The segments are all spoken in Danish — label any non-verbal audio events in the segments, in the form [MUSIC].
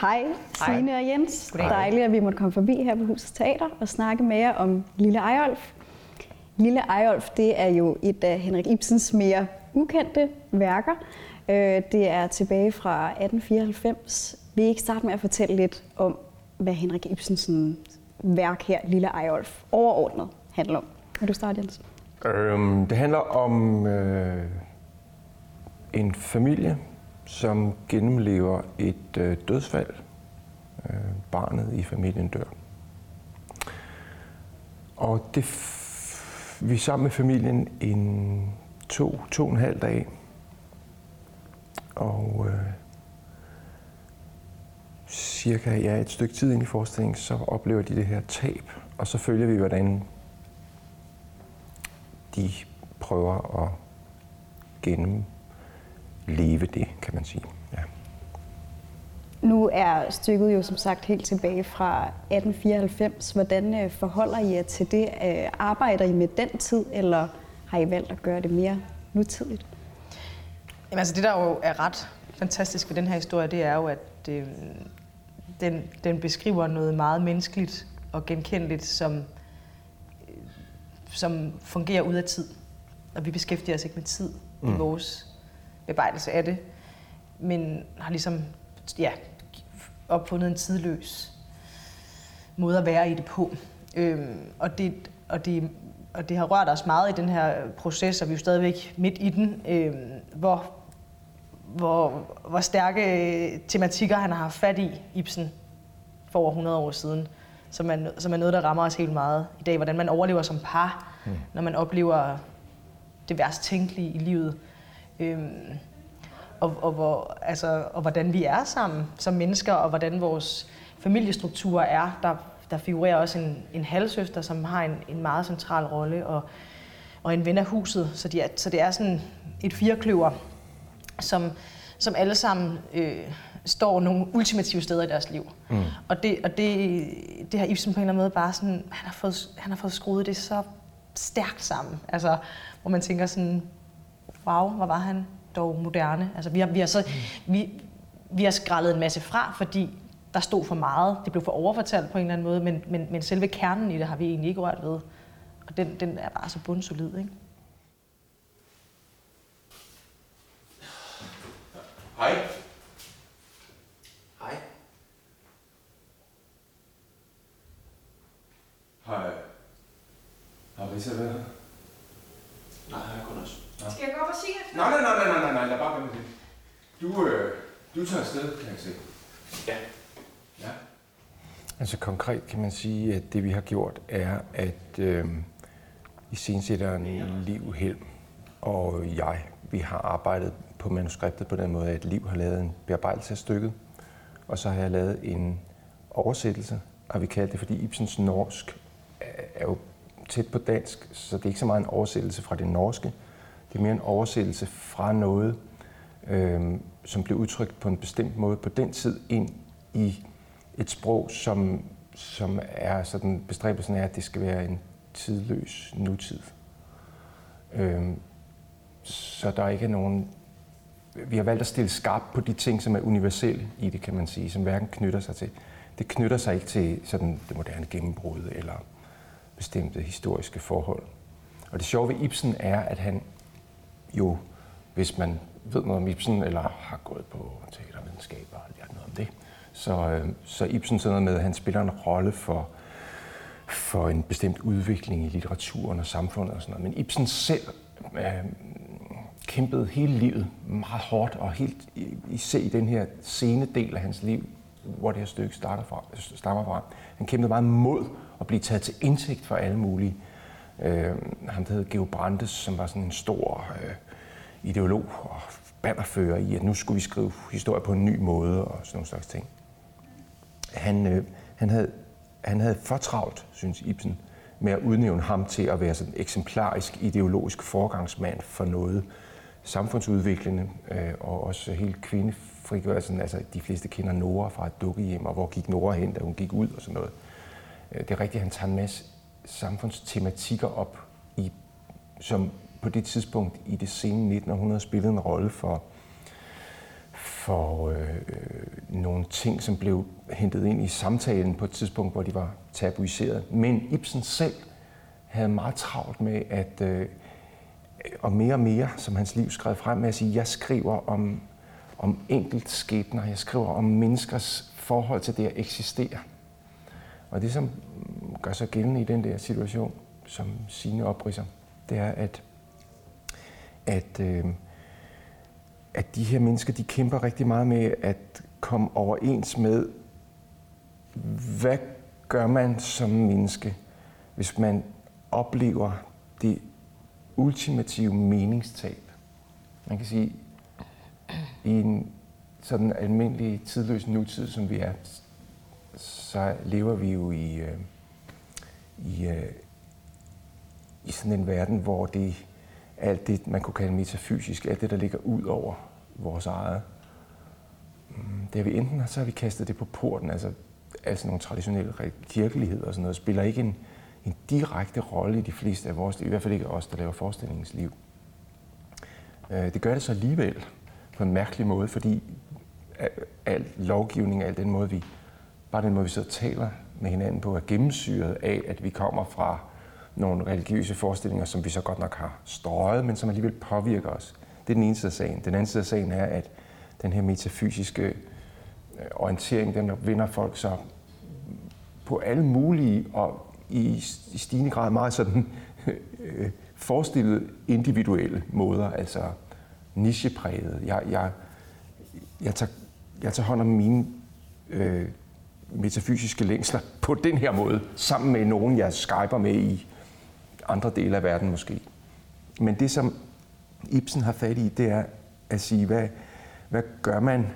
Hej, Signe og Jens. Goddag. Dejligt, at vi måtte komme forbi her på Husets Teater og snakke med jer om Lille Ejolf. Lille Ejolf, det er jo et af Henrik Ibsens mere ukendte værker. Øh, Det er tilbage fra 1894. Vil I ikke starte med at fortælle lidt om, hvad Henrik Ibsens værk her, Lille Ejolf, overordnet handler om? Vil du starte, Jens? Øhm, det handler om øh, en familie, som gennemlever et øh, dødsfald. Øh, barnet i familien dør. Og det f- vi er sammen med familien en to, to og en halv dag. Og øh, cirka ja, et stykke tid ind i forestillingen, så oplever de det her tab. Og så følger vi, hvordan de prøver at gennem gennemleve det, kan man sige. Ja. Nu er stykket jo som sagt helt tilbage fra 1894. Hvordan øh, forholder I jer til det? Øh, Arbejder I med den tid, eller har I valgt at gøre det mere nutidigt? Jamen, altså, det, der jo er ret fantastisk ved den her historie, det er jo, at øh, den, den beskriver noget meget menneskeligt og genkendeligt, som, som fungerer ud af tid. Og vi beskæftiger os ikke med tid mm. i vores bearbejdelse af det, men har ligesom ja, opfundet en tidløs måde at være i det på. Øhm, og, det, og, det, og det har rørt os meget i den her proces, og vi er jo stadigvæk midt i den, øhm, hvor, hvor, hvor stærke tematikker han har fat i, Ibsen, for over 100 år siden, som er, som er noget, der rammer os helt meget i dag. Hvordan man overlever som par, mm. når man oplever det værst tænkelige i livet. Øhm, og, og, hvor, altså, og hvordan vi er sammen som mennesker, og hvordan vores familiestruktur er. Der, der figurerer også en, en halvsøster, som har en, en meget central rolle, og, og en ven af huset. Så, de er, så det er sådan et firekløver, som, som alle sammen øh, står nogle ultimative steder i deres liv. Mm. Og, det, og det, det har Ibsen på en eller anden måde bare sådan, han har fået, han har fået skruet det så stærkt sammen. Altså, hvor man tænker sådan, wow, hvor var han dog moderne. Altså, vi har, vi har, så, vi, vi har skrællet en masse fra, fordi der stod for meget. Det blev for overfortalt på en eller anden måde, men, men, men selve kernen i det har vi egentlig ikke rørt ved. Og den, den er bare så bundsolid, ikke? Hej. Hej. Hej. Har Risa været her? Nej, jeg kun også. Skal jeg gå op og sige efter? Nej, nej, nej, nej, nej, nej, lad bare være med det. Du, øh, du tager afsted, kan jeg se. Ja. Ja. Altså konkret kan man sige, at det vi har gjort er, at øh, iscenesætteren Liv Helm og jeg, vi har arbejdet på manuskriptet på den måde, at Liv har lavet en bearbejdelse af stykket, og så har jeg lavet en oversættelse, og vi kalder det, fordi Ibsens norsk er- er jo tæt på dansk, så det er ikke så meget en oversættelse fra det norske, det er mere en oversættelse fra noget, øh, som blev udtrykt på en bestemt måde på den tid ind i et sprog, som, som er sådan, bestræbelsen er, at det skal være en tidløs nutid. Øh, så der ikke er nogen... Vi har valgt at stille skarpt på de ting, som er universelle i det, kan man sige, som hverken knytter sig til... Det knytter sig ikke til sådan det moderne gennembrud eller bestemte historiske forhold. Og det sjove ved Ibsen er, at han jo, hvis man ved noget om Ibsen, eller har gået på teatervidenskab og lært noget om det, så, øh, så Ibsen sådan noget med, at han spiller en rolle for, for en bestemt udvikling i litteraturen og samfundet og sådan noget. Men Ibsen selv øh, kæmpede hele livet meget hårdt, og helt i- især i den her sene del af hans liv, hvor det her stykke starter fra, stammer fra. Han kæmpede meget mod at blive taget til indtægt for alle mulige. Øh, han der hed Geo Brandes, som var sådan en stor øh, ideolog og bannerfører i, at nu skulle vi skrive historie på en ny måde og sådan nogle slags ting. Han, øh, han, havde, han havde for travlt, synes Ibsen, med at udnævne ham til at være sådan eksemplarisk ideologisk forgangsmand for noget samfundsudviklende øh, og også helt kvindefrigørelsen. Altså, de fleste kender Nora fra et dukkehjem, og hvor gik Nora hen, da hun gik ud og sådan noget. Øh, det er rigtigt, han tager en masse samfundstematikker op, i, som på det tidspunkt i det sene 1900 spillede en rolle for, for øh, nogle ting, som blev hentet ind i samtalen på et tidspunkt, hvor de var tabuiseret. Men Ibsen selv havde meget travlt med at, øh, og mere og mere, som hans liv skrev frem med at sige, jeg skriver om, om enkelt skæbner, jeg skriver om menneskers forhold til det at eksistere. Og det, som gør sig gældende i den der situation, som sine opriser, det er, at, at, øh, at de her mennesker, de kæmper rigtig meget med at komme overens med, hvad gør man som menneske, hvis man oplever det ultimative meningstab. Man kan sige, i en sådan almindelig tidløs nutid, som vi er, så lever vi jo i, øh, i, øh, i sådan en verden, hvor det alt det, man kunne kalde metafysisk, alt det, der ligger ud over vores eget, mm, det har vi enten så har vi kastet det på porten, altså, altså nogle traditionelle kirkeligheder og sådan noget, spiller ikke en, en direkte rolle i de fleste af vores i hvert fald ikke os, der laver forestillingens liv. Øh, det gør det så alligevel på en mærkelig måde, fordi al lovgivning, al den måde, vi, bare den måde, vi sidder og taler med hinanden på, er gennemsyret af, at vi kommer fra nogle religiøse forestillinger, som vi så godt nok har strøget, men som alligevel påvirker os. Det er den ene side af sagen. Den anden side af sagen er, at den her metafysiske øh, orientering, den vinder folk så på alle mulige og i, i stigende grad meget sådan øh, forestillet individuelle måder, altså nichepræget. Jeg, jeg, jeg, tager, jeg tager hånd om mine øh, metafysiske længsler på den her måde, sammen med nogen, jeg skyper med i andre dele af verden måske. Men det, som Ibsen har fat i, det er at sige, hvad, hvad gør man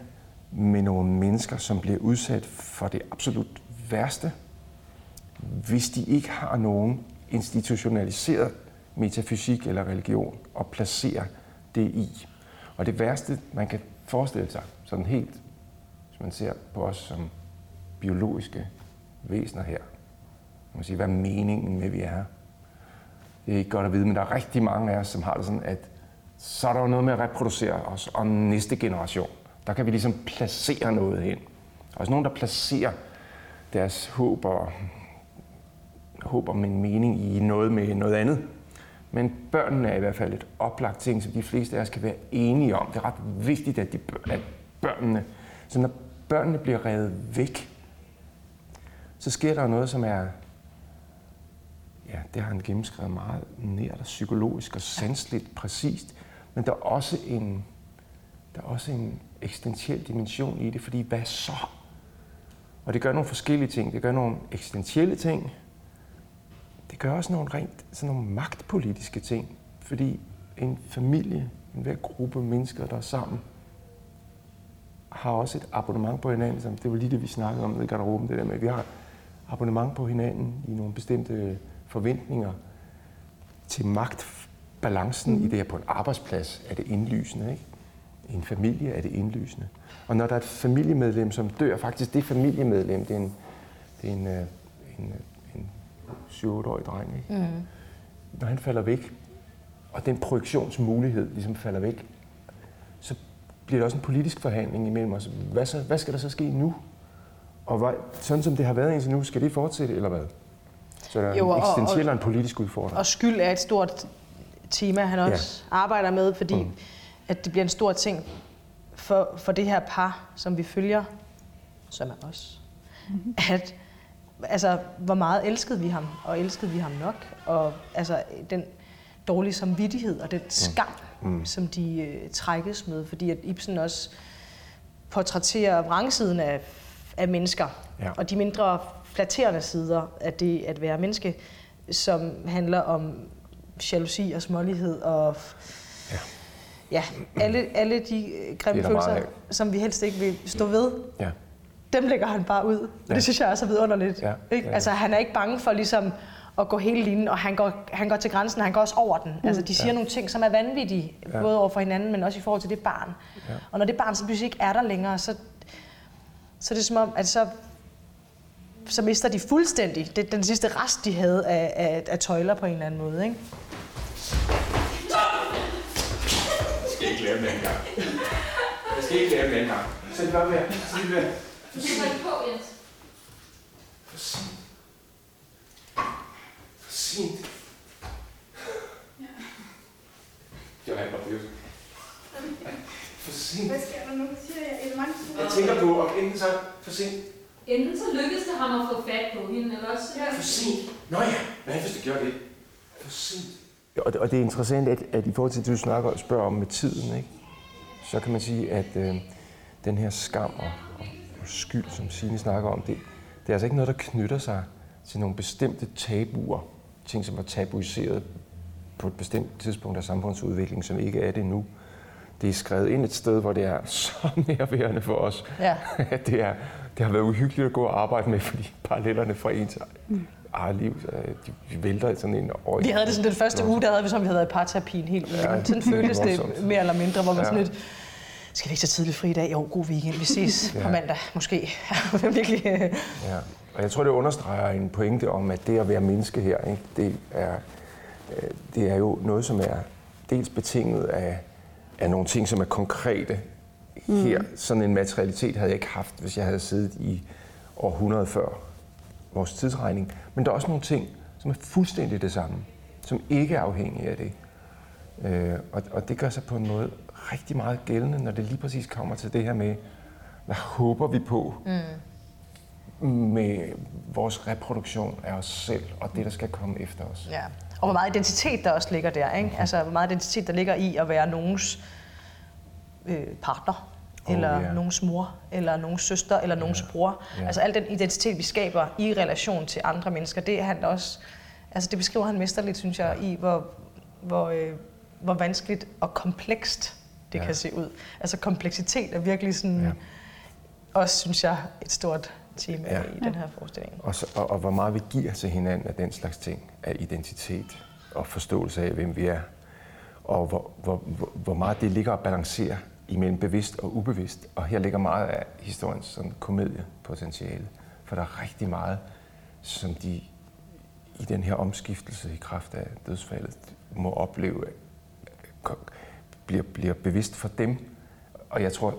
med nogle mennesker, som bliver udsat for det absolut værste, hvis de ikke har nogen institutionaliseret metafysik eller religion at placere det i. Og det værste, man kan forestille sig, sådan helt, hvis man ser på os som biologiske væsener her, man kan sige, hvad er meningen med, at vi er her? Det er ikke godt at vide, men der er rigtig mange af os, som har det sådan, at så er der jo noget med at reproducere os og næste generation. Der kan vi ligesom placere noget ind. Der er også nogen, der placerer deres håb og håb om en mening i noget med noget andet. Men børnene er i hvert fald et oplagt ting, som de fleste af os kan være enige om. Det er ret vigtigt, at, de, at børnene, så når børnene bliver revet væk, så sker der noget, som er, ja, det har han gennemskrevet meget nært og psykologisk og sansligt præcist, men der er også en, der er også en eksistentiel dimension i det, fordi hvad så? Og det gør nogle forskellige ting. Det gør nogle eksistentielle ting, det gør også nogle rent sådan nogle magtpolitiske ting, fordi en familie, en hver gruppe mennesker, der er sammen, har også et abonnement på hinanden, som det var lige det, vi snakkede om i garderoben, det der med, at vi har abonnement på hinanden i nogle bestemte forventninger til magtbalancen i det her på en arbejdsplads, er det indlysende, ikke? I en familie er det indlysende. Og når der er et familiemedlem, som dør, faktisk det familiemedlem, det er en, det er en, øh, en 7-8-årig dreng. Ikke? Mm. Når han falder væk, og den projektionsmulighed ligesom falder væk, så bliver det også en politisk forhandling imellem os. Hvad, så, hvad skal der så ske nu? Og hvad, sådan som det har været indtil nu, skal det fortsætte, eller hvad? Så der er jo, en eksistentiel og, og en politisk udfordring. Og skyld er et stort tema, han også ja. arbejder med, fordi mm. at det bliver en stor ting for, for det her par, som vi følger, som er os, mm-hmm. at altså, hvor meget elskede vi ham, og elskede vi ham nok, og altså, den dårlige samvittighed og den mm. skam, mm. Mm. som de øh, trækkes med, fordi at Ibsen også portrætterer vrangsiden af, af mennesker, ja. og de mindre flatterende sider af det at være menneske, som handler om jalousi og smålighed og ja, ja alle, alle de grimme følelser, som vi helst ikke vil stå ved. Ja dem lægger han bare ud. Ja. Det synes jeg også er vidunderligt. Ja. Ikke? Ja. Altså, han er ikke bange for ligesom at gå hele linjen, og han går, han går til grænsen, og han går også over den. Mm. Altså, de siger ja. nogle ting, som er vanvittige, ja. både over for hinanden, men også i forhold til det barn. Ja. Og når det barn så pludselig ikke er der længere, så, så er det som om, at så, så mister de fuldstændig det, den sidste rest, de havde af, af, af tøjler på en eller anden måde. Ikke? Jeg skal ikke lave det engang. Jeg skal ikke lave det anden gang. Så det bare være. Så det være. Du skal holde på, Jens. For sent. For sent. Jeg er bare virkelig. For sent. Hvad sker der nu? Siger jeg mange Jeg tænker på, om enten så for sent. Enten så lykkedes det ham at få fat på hende, eller også... Ja. For sent. Nå ja, hvad hvis det gjorde det? For sent. Og det, og det er interessant, at, at i forhold til det, du snakker og spørger om med tiden, ikke? så kan man sige, at øh, den her skam og, og, og skyld, som Signe snakker om, det, det er altså ikke noget, der knytter sig til nogle bestemte tabuer. Ting, som var tabuiseret på et bestemt tidspunkt af samfundsudviklingen, som ikke er det nu. Det er skrevet ind et sted, hvor det er [LAUGHS] så nærværende for os, Ja. at [LAUGHS] det, er, det har været uhyggeligt at gå og arbejde med, fordi parallellerne fra ens eget liv, øh, de, vælter i sådan en over. Vi havde det sådan den første uge, der havde vi som vi havde været i parterapien helt ugen. Ja, sådan det føltes det mere eller mindre, hvor man Ja. sådan lidt, skal vi ikke tage tidligt fri i dag? Jo, god weekend. Vi ses [LAUGHS] Ja. på mandag, måske. Virkelig. Ja. Og jeg tror, det understreger en pointe om, at det at være menneske her, ikke, det, er, øh, det er jo noget, som er dels betinget af, af nogle ting, som er konkrete. Her, sådan en materialitet havde jeg ikke haft, hvis jeg havde siddet i århundrede før vores tidsregning. Men der er også nogle ting, som er fuldstændig det samme, som ikke er afhængige af det. Øh, og, og det gør sig på en måde rigtig meget gældende, når det lige præcis kommer til det her med, hvad håber vi på mm. med vores reproduktion af os selv og det, der skal komme efter os. Ja. Og hvor meget identitet der også ligger der, ikke? Altså, hvor meget identitet der ligger i at være nogens øh, partner, Oh, eller ja. nogens mor, eller nogens søster, eller nogens bror. Ja. Altså al den identitet, vi skaber i relation til andre mennesker, det handler også, altså det beskriver han mesterligt, synes jeg, i hvor, hvor, øh, hvor vanskeligt og komplekst det Ja. kan se ud. Altså kompleksitet er virkelig sådan, ja. også synes jeg, et stort tema Ja. i den her forestilling. Og, så, og, og hvor meget vi giver til hinanden af den slags ting, af identitet og forståelse af, hvem vi er. Og hvor, hvor, hvor, hvor meget det ligger og balancerer imellem bevidst og ubevidst. Og her ligger meget af historiens sådan, komediepotentiale. For der er rigtig meget, som de i den her omskiftelse i kraft af dødsfaldet må opleve, bliver, bliver bevidst for dem. Og jeg tror,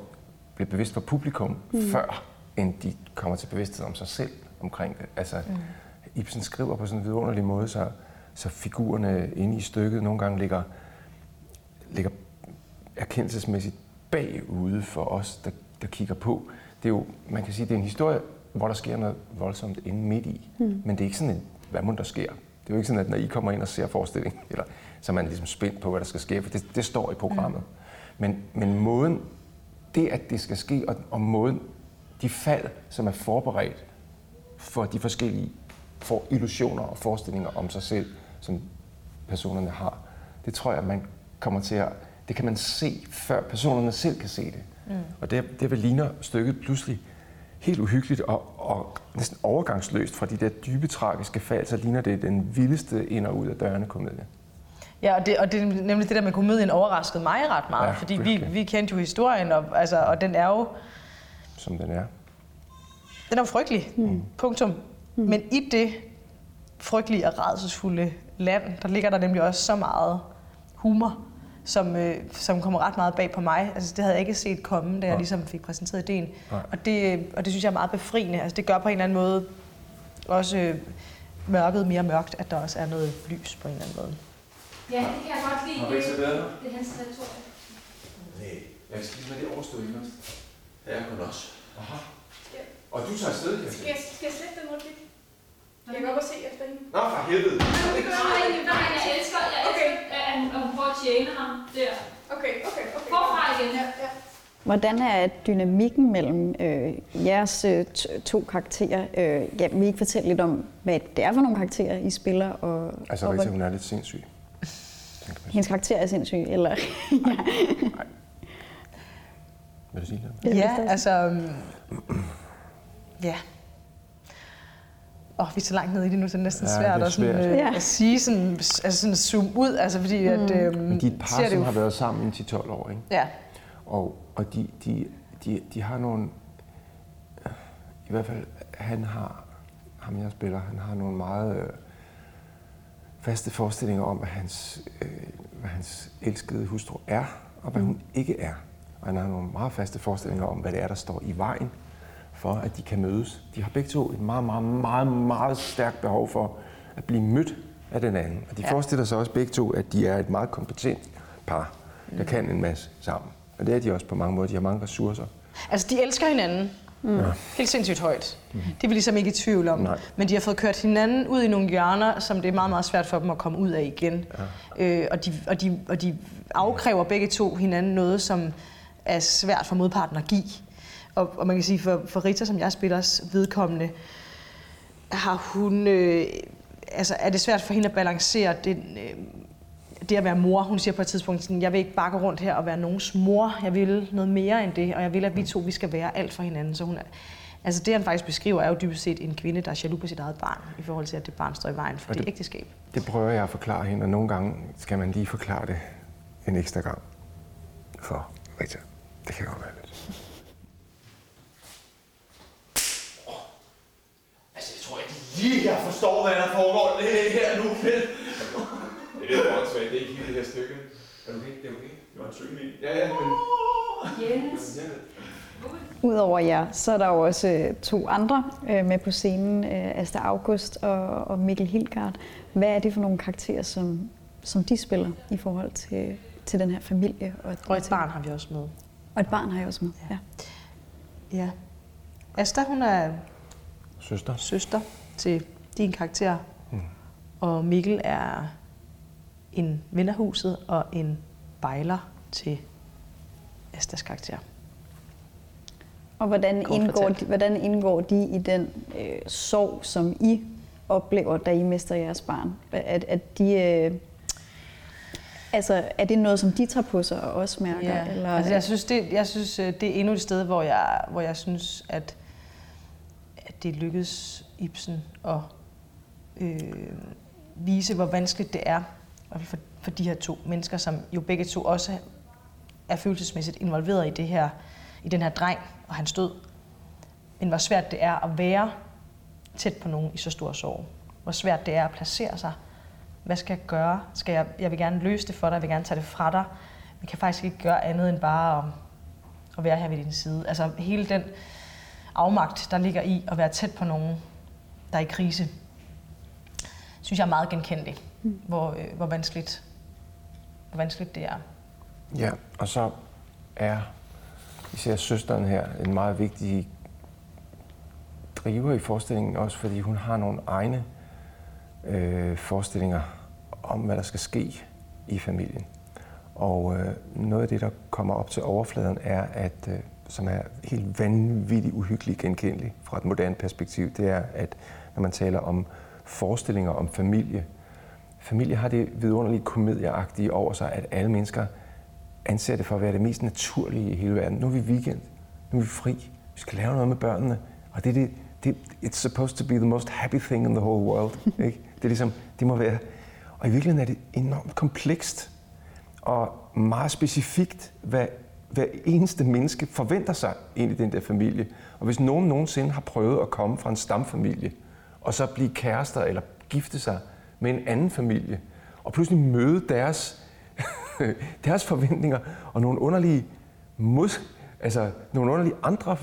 bliver bevidst for publikum, mm. før end de kommer til bevidsthed om sig selv omkring det. Altså, mm. Ibsen skriver på sådan en vidunderlig måde, så, så figurerne inde i stykket nogle gange ligger, ligger erkendelsesmæssigt bagude for os, der, der kigger på. Det er jo, man kan sige, det er en historie, hvor der sker noget voldsomt inde midt i. Mm. Men det er ikke sådan en, hvad må der sker? Det er jo ikke sådan, at når I kommer ind og ser forestillingen, [LAUGHS] eller, så er man ligesom spændt på, hvad der skal ske, for det, det står i programmet. Mm. Men, men måden, det at det skal ske, og, og måden, de fald, som er forberedt for de forskellige for illusioner og forestillinger om sig selv, som personerne har, det tror jeg, man kommer til at, det kan man se, før personerne selv kan se det. Mm. Og det, det vil ligner stykket pludselig helt uhyggeligt og, og næsten overgangsløst fra de der dybe, tragiske fald, så ligner det den vildeste ind og ud af dørene komedie. Ja, og det, og det er nemlig det der med komedien overraskede mig ret meget, Ja, fordi vi, vi kendte jo historien, og, altså, og den er jo som den er. den er jo frygtelig. Mm. Punktum. Mm. Men i det frygtelige og redselsfulde land, der ligger der nemlig også så meget humor, som, øh, som kommer ret meget bag på mig. Altså, det havde jeg ikke set komme, da jeg ligesom fik præsenteret ideen. Nej. Og det, og det synes jeg er meget befriende. Altså, det gør på en eller anden måde også øh, mørket mere mørkt, at der også er noget lys på en eller anden måde. Ja, det kan jeg godt lide. Har du ikke så været? Det er hans territorium. Nej, jeg skal lige med det overstået først. Ja, jeg kunne også. Aha. Og du tager afsted, kan Skal jeg, skal jeg slette den mundtlig? Jeg kan godt se efter hende. Nå, for helvede. Nej, nej, jeg elsker, jeg Okay. elsker, at han- at hun prøver at tjene ham der. Okay, okay, okay. Forfra igen. Ja, ja. Hvordan er dynamikken mellem øh, jeres øh, to karakterer? Øh, ja, vil I ikke fortælle lidt om, hvad det er for nogle karakterer, I spiller? Og, Altså, og Rita, hun er lidt sindssyg. hendes karakter er sindssyg, eller? Vil du sige det? Ja, altså... Um, ja. Åh, oh, vi er så langt nede i det nu, så det er næsten Ja, svært, det er at, sådan, svært. øh, Ja. at sige sådan, altså sådan zoom ud, altså fordi mm. at... Øh, Men de er et par, det som har været sammen i 10-12 år, ikke? Ja, Og, og de, de, de, de har nogle... I hvert fald, han har... Ham jeg spiller, han har nogle meget øh, faste forestillinger om, hvad hans, øh, hvad hans elskede hustru er, og hvad hun ikke er. Og han har nogle meget faste forestillinger om, hvad det er, der står i vejen for, at de kan mødes. De har begge to et meget, meget, meget, meget stærkt behov for at blive mødt af den anden. Og de ja. forestiller sig også begge to, at de er et meget kompetent par, der kan en masse sammen. Og det er de også på mange måder. De har mange ressourcer. Altså, de elsker hinanden. Mm. Ja. Helt sindssygt højt. Mm. Det er vi ligesom ikke i tvivl om. Nej. Men de har fået kørt hinanden ud i nogle hjørner, som det er meget, meget svært for dem at komme ud af igen. Ja. Øh, og, de, og, de, og de afkræver begge to hinanden noget, som er svært for modparten at give. Og, og man kan sige, for, for Rita, som jeg spiller vedkommende, har hun... Øh, altså, er det svært for hende at balancere den, øh, det at være mor. Hun siger på et tidspunkt, sådan, jeg vil ikke bare gå rundt her og være nogens mor. Jeg vil noget mere end det, og jeg vil, at vi to vi skal være alt for hinanden. Så hun er, altså det, han faktisk beskriver, er jo dybest set en kvinde, der er jaloux på sit eget barn, i forhold til, at det barn står i vejen for Og det, det- ægteskab. Det prøver jeg at forklare hende, og nogle gange skal man lige forklare det en ekstra gang. For Rita, det kan godt være lidt. Altså, jeg tror ikke lige, jeg forstår, hvad der foregår det her nu. vel? Det er lidt åndssvagt, det er ikke hele det her stykke. Er du okay? Det er okay? Det var en synge Ja, ja, men... Jens. Udover jer, så er der jo også øh, to andre øh, med på scenen, øh, Asta August og, og Mikkel Hilgard. Hvad er det for nogle karakterer, som, som de spiller i forhold til, til den her familie? Og, Og et barn har vi også med. Og et barn har jeg også med, ja. Ja. Asta, hun er Søster? søster til din karakter. Mm. Og Mikkel er en ven af huset og en bejler til Astas karakter. Og hvordan Kort indgår, fortalt. de, hvordan indgår de i den øh, sorg, som I oplever, da I mister jeres barn? At, at de, øh, altså, er det noget, som de tager på sig og også mærker? Ja, Eller, altså jeg synes, det, jeg synes, øh, det er endnu et sted, hvor jeg, hvor jeg synes, at, at det lykkedes Ibsen at øh, vise, hvor vanskeligt det er for, for de her to mennesker, som jo begge to også er følelsesmæssigt involveret i det her, i den her dreng og hans død. Men hvor svært det er at være tæt på nogen i så stor sorg. Hvor svært det er at placere sig. Hvad skal jeg gøre? Skal jeg, jeg vil gerne løse det for dig, jeg vil gerne tage det fra dig. Men kan faktisk ikke gøre andet end bare at, at være her ved din side. Altså hele den afmagt, der ligger i at være tæt på nogen, der er i krise, synes jeg er meget genkendelig, mm. hvor, øh, hvor, vanskeligt, hvor vanskeligt det er. Ja, og så er især søsteren her en meget vigtig driver i forestillingen, også fordi hun har nogle egne øh, forestillinger om, hvad der skal ske i familien. Og øh, noget af det, der kommer op til overfladen, er, at øh, som er helt vanvittigt uhyggeligt genkendeligt fra et moderne perspektiv, det er, at når man taler om forestillinger om familie, familie har det vidunderligt komedieagtige over sig, at alle mennesker anser det for at være det mest naturlige i hele verden. Nu er vi weekend, nu er vi fri, vi skal lave noget med børnene, og det er det, det it's supposed to be the most happy thing in the whole world. [LAUGHS] Ikke? Det er ligesom, det må være, og i virkeligheden er det enormt komplekst og meget specifikt, hvad hver eneste menneske forventer sig ind i den der familie. Og hvis nogen nogensinde har prøvet at komme fra en stamfamilie, og så blive kærester eller gifte sig med en anden familie, og pludselig møde deres, [LAUGHS] deres forventninger og nogle underlige mod, altså nogle underlige andre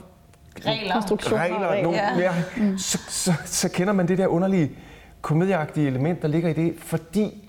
Regler. Konstruktioner. regler, nogle, Ja. ja. mm. så, så, så kender man det der underlige komedieagtige element, der ligger i det, fordi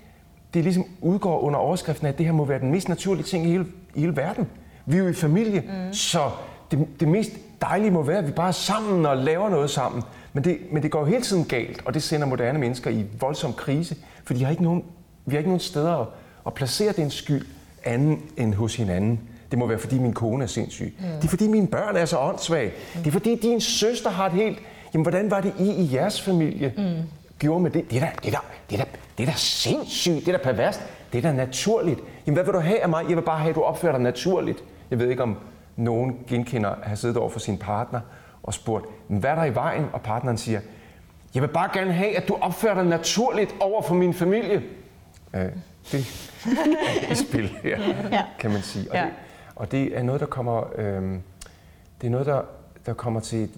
det ligesom udgår under overskriften af, at det her må være den mest naturlige ting i hele, i hele verden. Vi er jo i familie, mm. så det, det mest dejlige må være, at vi bare er sammen og laver noget sammen. Men det, men det går jo hele tiden galt, og det sender moderne mennesker i voldsom krise, for de har ikke nogen, vi har ikke nogen steder at, at placere den skyld anden end hos hinanden. Det må være, fordi min kone er sindssyg. Mm. Det er, fordi mine børn er så åndssvage. Mm. Det er, fordi din søster har et helt... Jamen, hvordan var det I i jeres familie mm. gjorde med det? Det er, da, det, er da, det, er da, det er da sindssygt. Det er da perverst. Det er da naturligt. Jamen, hvad vil du have af mig? Jeg vil bare have, at du opfører dig naturligt. Jeg ved ikke, om nogen genkender at have siddet over for sin partner og spurgt, "Men hvad er der i vejen? Og partneren siger, jeg vil bare gerne have, at du opfører dig naturligt over for min familie. Øh, det er i spil her, Ja. kan man sige. Og, Ja. det, og det er noget, der kommer, øh, det er noget, der, der kommer til et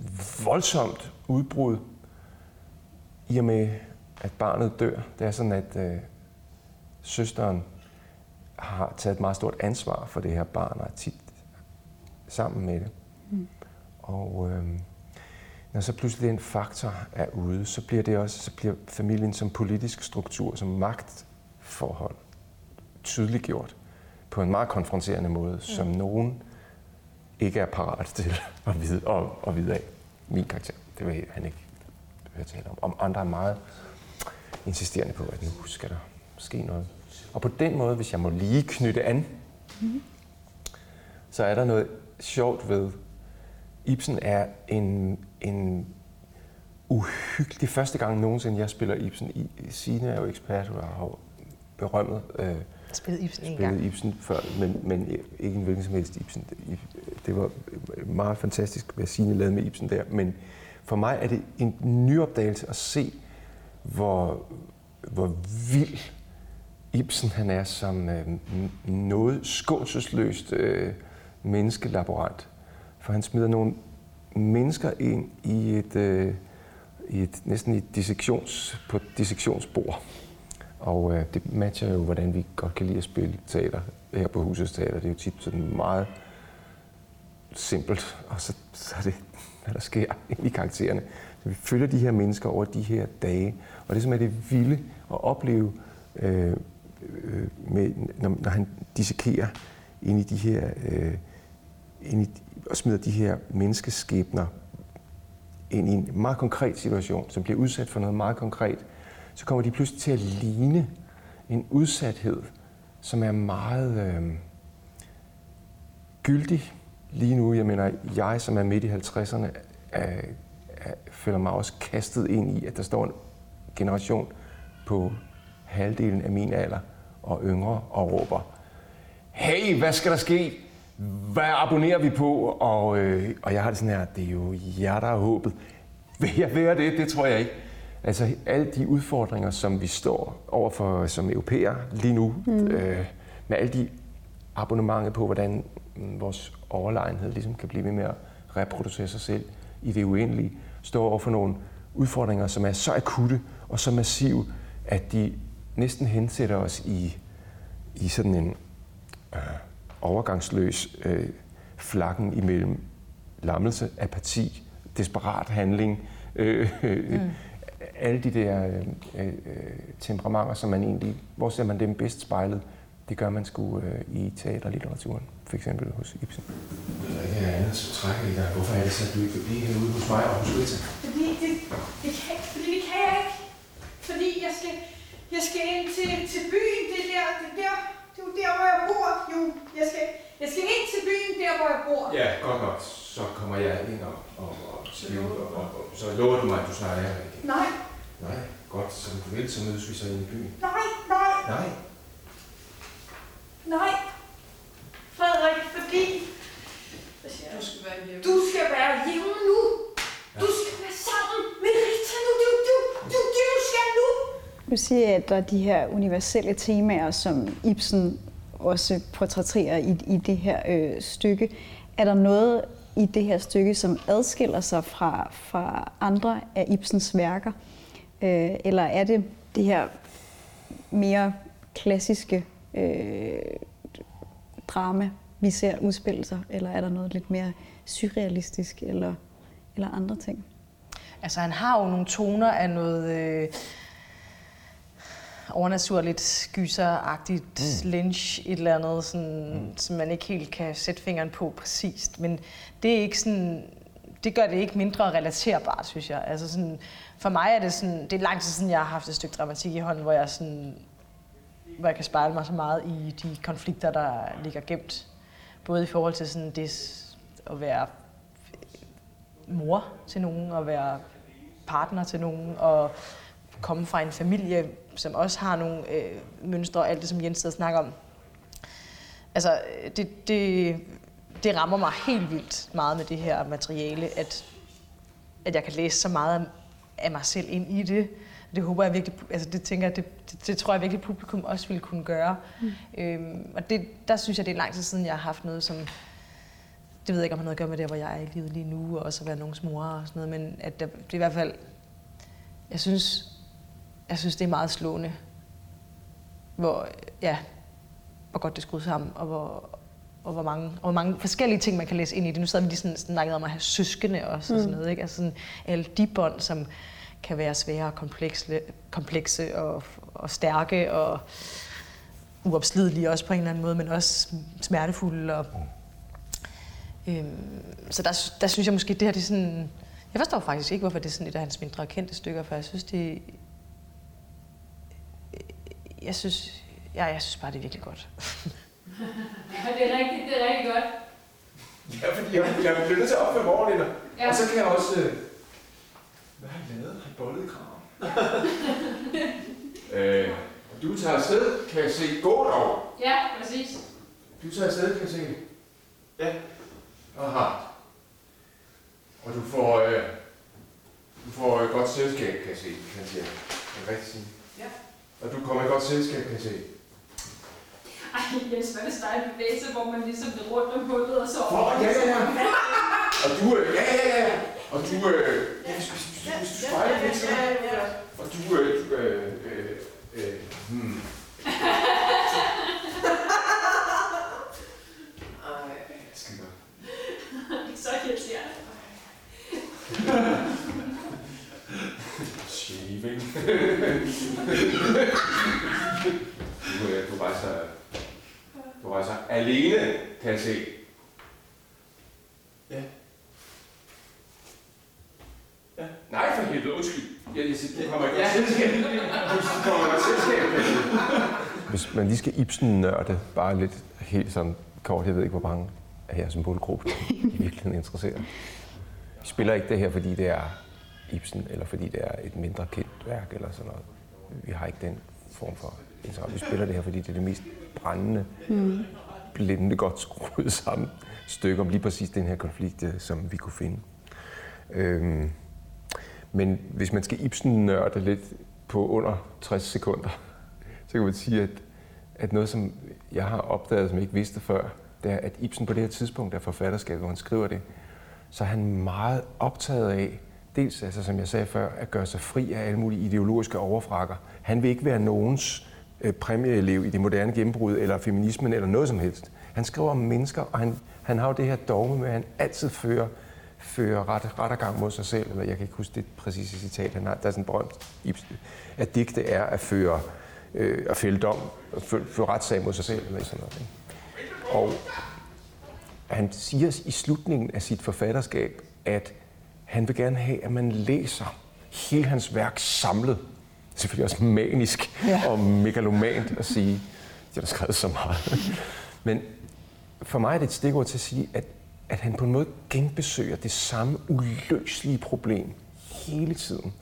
voldsomt udbrud i og med, at barnet dør. Det er sådan, at øh, søsteren har taget et meget stort ansvar for det her barn, og er tit sammen med det. Mm. Og øh, når så pludselig den faktor er ude, så bliver det også, så bliver familien som politisk struktur, som magtforhold tydeliggjort på en meget konfronterende måde, mm. som nogen ikke er parat til at vide, at, at vide af. Min karakter, det vil han ikke høre tale om. Om andre er meget insisterende på, at nu skal der ske noget. Og på den måde, hvis jeg må lige knytte an, mm. så er der noget sjovt ved, Ibsen er en, en uhyggelig... første gang nogensinde, jeg spiller Ibsen. I, Signe er jo ekspert, og har berømmet øh, Spillet Ibsen en gang. Ibsen før, men, men ikke en hvilken som helst Ibsen. Det var meget fantastisk, hvad Signe lavede med Ibsen der. Men for mig er det en nyopdagelse at se, hvor, hvor vild Ibsen han er som øh, noget skånselsløst øh, menneskelaborant. For han smider nogle mennesker ind i et, øh, i et næsten et dissektions, på et dissektionsbord. Og øh, det matcher jo, hvordan vi godt kan lide at spille teater her på Husets Teater. Det er jo tit sådan meget simpelt, og så, så er det, hvad der sker i karaktererne. Så vi følger de her mennesker over de her dage, og det som er det vilde at opleve, øh, øh med, når, når han dissekerer ind i de her, øh, ind i, og smider de her menneskeskæbner ind i en meget konkret situation, som bliver udsat for noget meget konkret, så kommer de pludselig til at ligne en udsathed, som er meget øh, gyldig lige nu. Jeg mener, jeg som er midt i 50'erne, er, er, føler mig også kastet ind i, at der står en generation på halvdelen af min alder og yngre og råber, hey, hvad skal der ske? Hvad abonnerer vi på? Og, øh, og jeg har det sådan her, det er jo jer, der er håbet. Vil jeg være det? Det tror jeg ikke. Altså alle de udfordringer, som vi står overfor som europæer lige nu, mm. øh, med alle de abonnementer på, hvordan mm, vores overlegenhed ligesom kan blive ved med at reproducere sig selv i det uendelige, står over for nogle udfordringer, som er så akutte og så massive, at de næsten hensætter os i, i sådan en øh, overgangsløs øh, flakken imellem lammelse, apati, desperat handling, øh, mm. Alle de der øh, øh, temperamenter, som man egentlig, hvor ser man dem bedst spejlet, det gør man sgu øh, i teaterlitteraturen, for eksempel hos Ibsen. Der er ikke andet, så trækker i dig. Hvorfor er det så, at du ikke vil blive herude hos mig og hos Rita? Fordi det, det, kan, fordi det kan jeg ikke. Fordi jeg skal, jeg skal ind til, til byen, det er der, det er der, det er jo der, hvor jeg bor. Jo, jeg skal, jeg skal ind til byen, der hvor jeg bor. Ja, godt nok. Så kommer jeg ind og, og, og, og, og, og, og så lover du mig, at du snart er her igen. Nej, Nej, godt. Som du vil, så mødes vi så i byen. nej, nej, Nej. nej. Frederik, fordi... Hvad siger jeg? Du skal være hjemme. Du skal være hjemme nu. Du skal være sammen med Rita nu. Du, du, du, du, du skal nu. Du sige, at der er de her universelle temaer, som Ibsen også portrætterer i, i det her øh, stykke. Er der noget i det her stykke, som adskiller sig fra, fra andre af Ibsens værker? Øh, eller er det det her mere klassiske øh, drama, vi ser udspille sig? Eller er der noget lidt mere surrealistisk eller, eller andre ting? Altså, han har jo nogle toner af noget øh, overnaturligt, gyseragtigt, mm. lynch, et eller andet, sådan, mm. som man ikke helt kan sætte fingeren på præcist. Men det er ikke sådan, det gør det ikke mindre relaterbart, synes jeg. Altså sådan, for mig er det sådan, det er lang tid siden, jeg har haft et stykke dramatik i hånden, hvor jeg sådan, hvor jeg kan spejle mig så meget i de konflikter, der ligger gemt. Både i forhold til sådan det at være mor til nogen, og være partner til nogen, og komme fra en familie, som også har nogle øh, mønstre og alt det, som Jens sidder og snakker om. Altså, det, det, det rammer mig helt vildt meget med det her materiale, at, at jeg kan læse så meget af- af mig selv ind i det. Det håber jeg virkelig, altså det tænker jeg, det, det, det tror jeg virkelig, publikum også ville kunne gøre. Mm. Øhm, og det, der synes jeg, det er lang tid siden, jeg har haft noget, som det ved jeg ikke, om har noget at gøre med det, hvor jeg er i livet lige nu, og også at være nogens mor og sådan noget, men at der, det er i hvert fald, jeg synes, jeg synes, det er meget slående, hvor, ja, hvor godt det skruet sammen, og hvor, og hvor mange, og hvor mange forskellige ting, man kan læse ind i det. Nu sad vi lige sådan snakket om at have søskende også, og sådan noget, ikke? Altså sådan alle de bånd, som kan være svære og komplekse, komplekse og, og stærke og uopslidelige også på en eller anden måde, men også smertefulde. Og, øhm, så der, der synes jeg måske, det her det er sådan... Jeg forstår faktisk ikke, hvorfor det er sådan et af hans mindre kendte stykker, for jeg synes, det... Jeg synes, ja, jeg synes bare, det er virkelig godt. Ja, det er rigtigt, det er rigtig godt. Ja, fordi jeg, jeg bliver nødt til at opføre morgenlinder. Ja. Ja. Og så kan jeg også... Øh, hvad har jeg lavet? Har jeg bollet i kraven? [LAUGHS] øh, og du tager afsted, kan jeg se. Gå dog. Ja, præcis. Du tager afsted, kan jeg se. Ja. Aha. Og du får, øh, du får øh, godt selskab, kan jeg se, kan jeg sige. Er det rigtigt sige? Ja. Og du kommer i godt selskab, kan jeg se. Ej, Jens, hvad hvis der er en bevægelse, hvor man ligesom bliver rundt om hullet og så over? ja, ja, ja. Og du, øh, ja, ja, ja. Og du, øh, ja, hvis, hvis, hvis, hvis du spejler lidt til Og du, øh, du, øh, øh, øh, hmm. Ej, skide godt. [LAUGHS] Så [LAUGHS] irriterende. Shaving. du, øh, du rejser, du rejser alene, kan jeg se. Ja. Ja. Nej, for helvede, undskyld. Jeg, jeg siger, du kommer ikke ja. selskab. Du kommer ikke selskab, jeg. Hvis man lige skal Ibsen-nørde bare lidt helt sådan kort, jeg ved ikke, hvor mange af jeres målgruppe i virkeligheden interesserer. Vi spiller ikke det her, fordi det er Ibsen, eller fordi det er et mindre kendt værk, eller sådan noget. Vi har ikke den form for interesse. Vi spiller det her, fordi det er det mest brændende, mm. blændende godt skruet sammen stykke om lige præcis den her konflikt, øh, som vi kunne finde. Øhm, men hvis man skal Ibsen-nørde lidt på under 60 sekunder, [LAUGHS] så kan man sige, at, at noget, som jeg har opdaget, som jeg ikke vidste før, det er, at Ibsen på det her tidspunkt af forfatterskabet, hvor han skriver det, så er han meget optaget af, dels, altså, som jeg sagde før, at gøre sig fri af alle mulige ideologiske overfrakker. Han vil ikke være nogens øh, præmieelev i det moderne gennembrud, eller feminismen, eller noget som helst. Han skriver om mennesker, og han, han har jo det her dogme med, at han altid fører, fører ret, rettergang mod sig selv, eller jeg kan ikke huske det præcise citat, han har. Der er sådan en berømt at digte er at føre, øh, at fælde dom, at føre, føre retssag mod sig selv, eller sådan noget. Ikke? Og han siger i slutningen af sit forfatterskab, at han vil gerne have, at man læser hele hans værk samlet. Selvfølgelig også manisk ja. og megalomant at sige, jeg har skrevet så meget. Men for mig er det et stikord til at sige, at, at han på en måde genbesøger det samme uløselige problem hele tiden.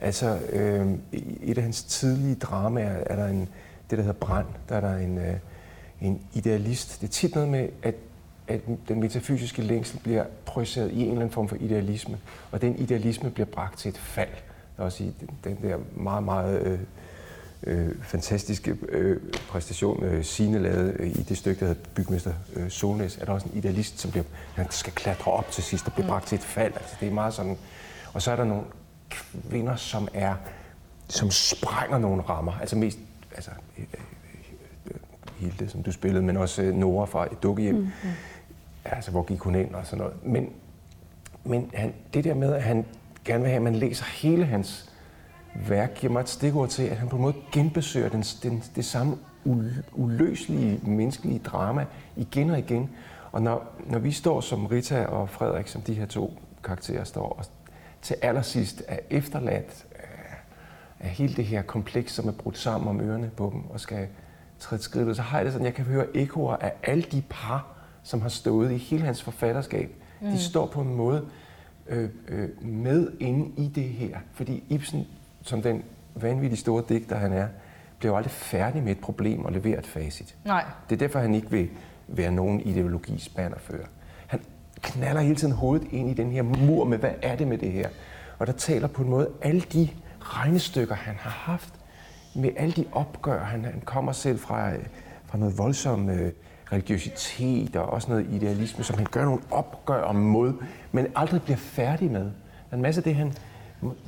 Altså, øh, i et af hans tidlige dramaer er der en, det, der hedder Brand, der er der en, øh, en idealist. Det er tit noget med, at, at den metafysiske længsel bliver projiceret i en eller anden form for idealisme, og den idealisme bliver bragt til et fald. Der er også i den, der meget, meget øh, øh, fantastiske øh, præstation, øh, Signe lavede øh, i det stykke, der hedder Bygmester øh, Solnæs, er der også en idealist, som bliver, han skal klatre op til sidst og bliver bragt til et fald. Altså, det er meget sådan... Og så er der nogle kvinder, som er som sprænger nogle rammer. Altså mest altså, øh, øh, Hilde, som du spillede, men også øh, Nora fra et dukkehjem. Mm, mm. Altså, hvor gik hun ind og sådan noget. Men, men han, det der med, at han gerne vil have, at man læser hele hans værk, giver mig et stikord til, at han på en måde genbesøger den, den, det samme uløselige menneskelige drama igen og igen. Og når, når vi står som Rita og Frederik, som de her to karakterer står, og til allersidst er efterladt af, af hele det her kompleks, som er brudt sammen om ørerne på dem, og skal træde skridtet, så har jeg det sådan, jeg kan høre ekoer af alle de par, som har stået i hele hans forfatterskab. Mm. De står på en måde øh, øh, med inde i det her. Fordi Ibsen, som den vanvittigt store digter han er, bliver jo aldrig færdig med et problem og leverer et facit. Nej. Det er derfor, han ikke vil være nogen ideologis bannerfører. Han knaller hele tiden hovedet ind i den her mur med, hvad er det med det her? Og der taler på en måde alle de regnestykker, han har haft, med alle de opgør, han, han kommer selv fra, fra noget voldsom øh, religiøsitet og også noget idealisme, som han gør nogle opgør mod, men aldrig bliver færdig med. Der er en masse af det, han,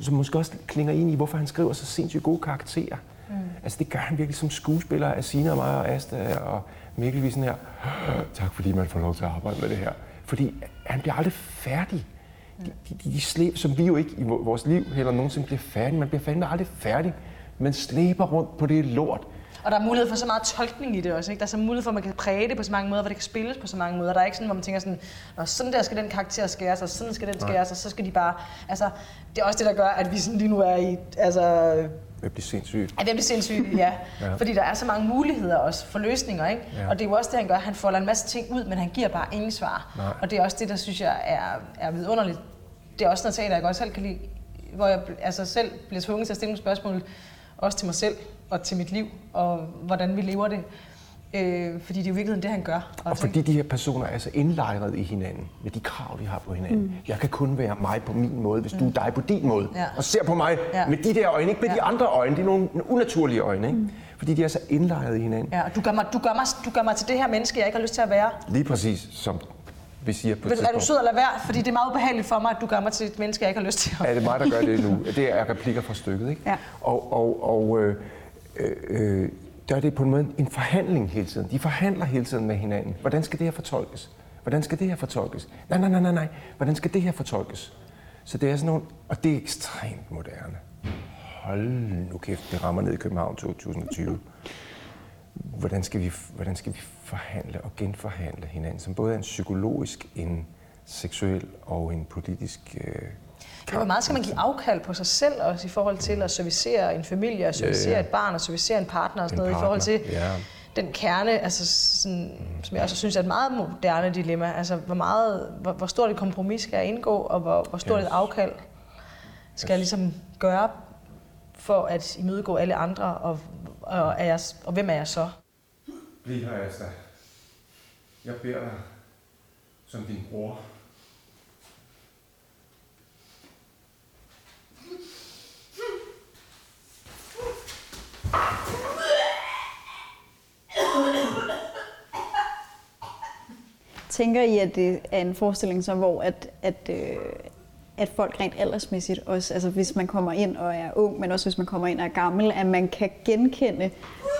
som måske også klinger ind i, hvorfor han skriver så sindssygt gode karakterer. Mm. Altså det gør han virkelig som skuespiller af Sina og mig og Asta og Mikkel vi sådan her, tak fordi man får lov til at arbejde med det her. Fordi han bliver aldrig færdig. De, de, de, de slæb, som vi jo ikke i vo- vores liv heller nogensinde bliver færdige. Man bliver fandme aldrig færdig. Man slæber rundt på det lort. Og der er mulighed for så meget tolkning i det også. Ikke? Der er så mulighed for, at man kan præge det på så mange måder, hvor det kan spilles på så mange måder. Der er ikke sådan, hvor man tænker sådan, Nå, sådan der skal den karakter skæres, og sådan skal den skæres, og så skal de bare... Altså, det er også det, der gør, at vi sådan lige nu er i... Altså, Det bliver sindssygt. at det er sindssygt, ja. Ja. [LAUGHS] ja. Fordi der er så mange muligheder også for løsninger, ikke? Ja. Ja. Og det er jo også det, han gør. Han folder en masse ting ud, men han giver bare ingen svar. Nej. Og det er også det, der synes jeg er, er vidunderligt. Det er også noget teater, jeg godt selv kan lide, hvor jeg altså selv bliver tvunget til at stille nogle spørgsmål, også til mig selv og til mit liv, og hvordan vi lever det. Øh, fordi det er jo virkeligheden det, han gør. Og fordi de her personer er så indlejret i hinanden, med de krav, de har på hinanden. Mm. Jeg kan kun være mig på min måde, hvis du er dig på din måde. Ja. Og ser på mig Ja. med de der øjne, ikke med Ja. de andre øjne. Det er nogle unaturlige øjne, ikke? Fordi de er så indlejret i hinanden. Ja, og du gør, mig, du, gør mig, du gør mig til det her menneske, jeg ikke har lyst til at være. Lige præcis som vi siger på er du sød lade være? Fordi det er meget ubehageligt for mig, at du gør mig til et menneske, jeg ikke har lyst til at Er det mig, der gør det nu? Det er replikker fra stykket, ikke? Ja. Og, og, og øh, øh, øh der er det på en måde en forhandling hele tiden. De forhandler hele tiden med hinanden. Hvordan skal det her fortolkes? Hvordan skal det her fortolkes? Nej, nej, nej, nej, nej. Hvordan skal det her fortolkes? Så det er sådan nogle, og det er ekstremt moderne. Hold nu kæft, det rammer ned i København 2020. Hvordan skal vi, hvordan skal vi forhandle og genforhandle hinanden, som både er en psykologisk, en seksuel og en politisk øh, Ja, hvor meget skal man give afkald på sig selv også i forhold til at servicere en familie, og servicere Ja, ja. et barn, og servicere en partner og sådan En noget, i forhold til partner, ja. den kerne, altså sådan, som jeg også synes er et meget moderne dilemma. Altså, hvor, meget, hvor, hvor stort et kompromis skal jeg indgå, og hvor, hvor stort Yes. et afkald skal jeg ligesom gøre for at imødegå alle andre, og, og, er jeg, og hvem er jeg så? Bliv her, Asta. Jeg beder dig som din bror. Tænker I, at det er en forestilling, så, hvor at, at, øh, at folk rent aldersmæssigt også, altså hvis man kommer ind og er ung, men også hvis man kommer ind og er gammel, at man kan genkende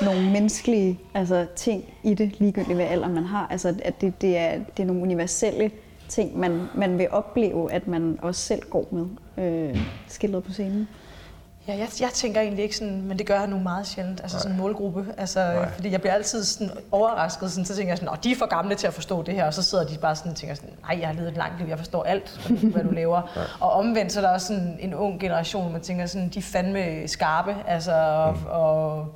nogle menneskelige altså, ting i det, ligegyldigt hvad alder man har. Altså at det, det, er, det er nogle universelle ting, man, man vil opleve, at man også selv går med øh, skildret på scenen. Ja, jeg, jeg tænker egentlig ikke sådan, men det gør jeg nu meget sjældent, altså sådan en målgruppe. Altså, Nej. fordi jeg bliver altid sådan overrasket, sådan, så tænker jeg sådan, de er for gamle til at forstå det her, og så sidder de bare sådan og tænker sådan, nej, jeg har levet et langt liv, jeg forstår alt, hvad du, [LAUGHS] laver. Og omvendt så er der også sådan en ung generation, man tænker sådan, de er fandme skarpe, altså, og, og,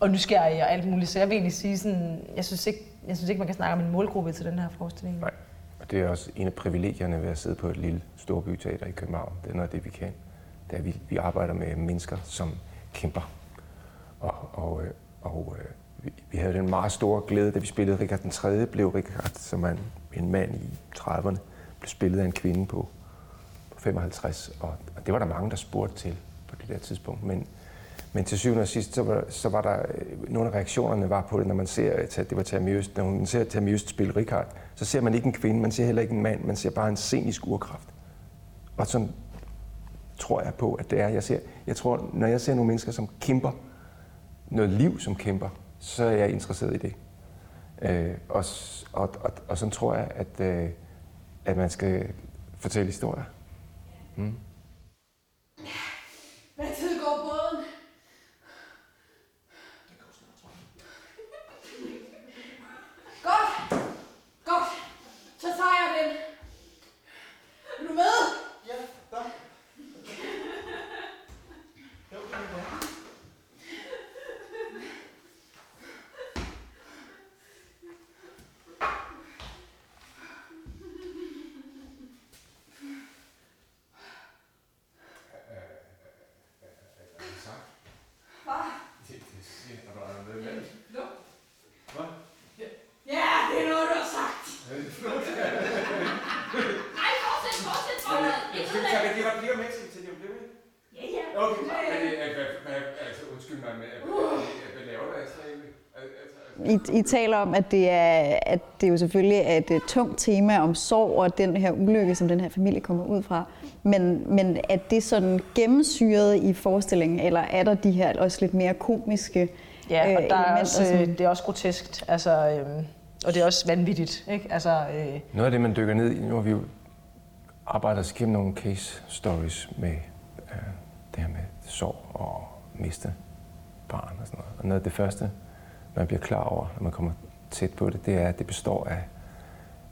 og nysgerrige og alt muligt. Så jeg vil egentlig sige sådan, jeg synes ikke, jeg synes ikke man kan snakke om en målgruppe til den her forestilling. Nej. Og det er også en af privilegierne ved at sidde på et lille storbyteater i København. Det er noget af det, vi kan. Det er, at vi, vi arbejder med mennesker, som kæmper. Og, og, øh, og øh, vi, vi havde den meget store glæde, da vi spillede Richard den 3. blev Richard, som er en, en mand i 30'erne, blev spillet af en kvinde på, på 55. Og, og det var der mange, der spurgte til på det der tidspunkt. Men, men til syvende og sidst, så var, så var der øh, nogle af reaktionerne var på det, når man ser, at det var Tammy Øst, når man ser Tammy Øst spille Richard, så ser man ikke en kvinde, man ser heller ikke en mand, man ser bare en scenisk urkraft. Og sådan tror jeg på, at det er. Jeg, ser, jeg tror, når jeg ser nogle mennesker, som kæmper, noget liv, som kæmper, så er jeg interesseret i det. Øh, og, og, og, og sådan tror jeg, at, øh, at man skal fortælle historier. Mm. Hvad tid går båden? Godt. Godt. Så tager jeg den. Er du med? Ja, der. Ja, det er noget, du har sagt. Ej, fortsæt, fortsæt, fortsæt. Jeg skal tage rigtig replikker med til, til det blev ikke? Ja, ja. Okay, men øh, hvad- hvad- altså undskyld mig, men øh, hvad- hvad laver du altså egentlig? Al- altså- i, taler om, at det, er, at det jo selvfølgelig er et, tungt tema om sorg og den her ulykke, som den her familie kommer ud fra. Men, men er det sådan gennemsyret i forestillingen, eller er der de her også lidt mere komiske Ja, og øh, der er også, som- øh, det er også groteskt, altså, øhm, og det er også vanvittigt, ikke? Altså, øh, Noget af det, man dykker ned i, nu har vi jo arbejdet os igennem nogle case stories med øh, det her med sorg og miste barn og sådan noget. Og noget af det første, man bliver klar over, når man kommer tæt på det, det er, at det består af,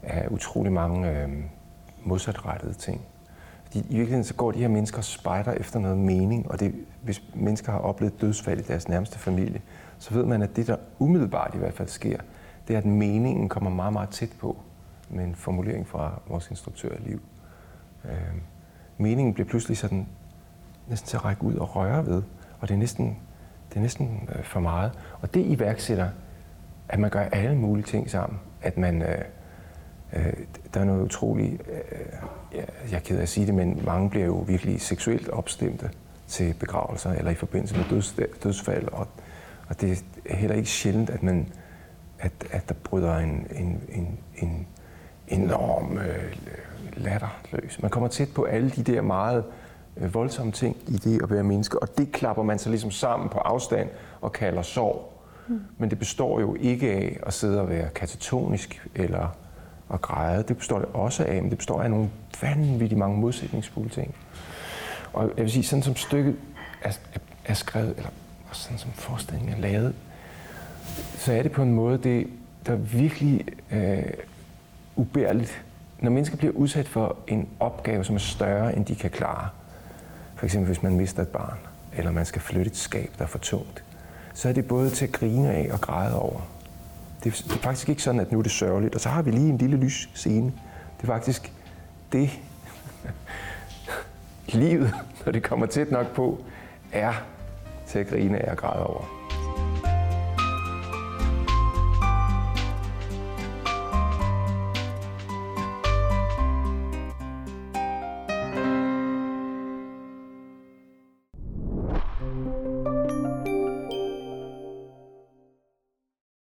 af utrolig mange øh, modsatrettede ting. Fordi i virkeligheden så går de her mennesker og spejder efter noget mening, og det, hvis mennesker har oplevet dødsfald i deres nærmeste familie, så ved man, at det, der umiddelbart i hvert fald sker, det er, at meningen kommer meget, meget tæt på med en formulering fra vores instruktør i liv. Øh, meningen bliver pludselig sådan næsten til at række ud og røre ved, og det er næsten, er næsten øh, for meget. Og det iværksætter, at man gør alle mulige ting sammen. At man, øh, øh, der er noget utroligt, øh, ja, jeg er ked af at sige det, men mange bliver jo virkelig seksuelt opstemte til begravelser eller i forbindelse med døds, dødsfald. Og, og det er heller ikke sjældent, at, man, at, at der bryder en, en, en, en enorm øh, latter løs. Man kommer tæt på alle de der meget øh, voldsomme ting i det at være menneske, og det klapper man så ligesom sammen på afstand og kalder sorg. Mm. Men det består jo ikke af at sidde og være katatonisk eller at græde. Det består det også af, men det består af nogle vanvittigt mange modsætningsfulde ting. Og jeg vil sige, sådan som stykket er, er, er skrevet, eller sådan som forestillingen er lavet, så er det på en måde, det, der er virkelig øh, ubærligt. Når mennesker bliver udsat for en opgave, som er større, end de kan klare, for eksempel hvis man mister et barn, eller man skal flytte et skab, der er for tungt, så er det både til at grine af og græde over. Det er, det er faktisk ikke sådan, at nu er det sørgeligt, og så har vi lige en lille lys scene. Det er faktisk det, [LAUGHS] livet, når det kommer tæt nok på, er til at grine af og græde over.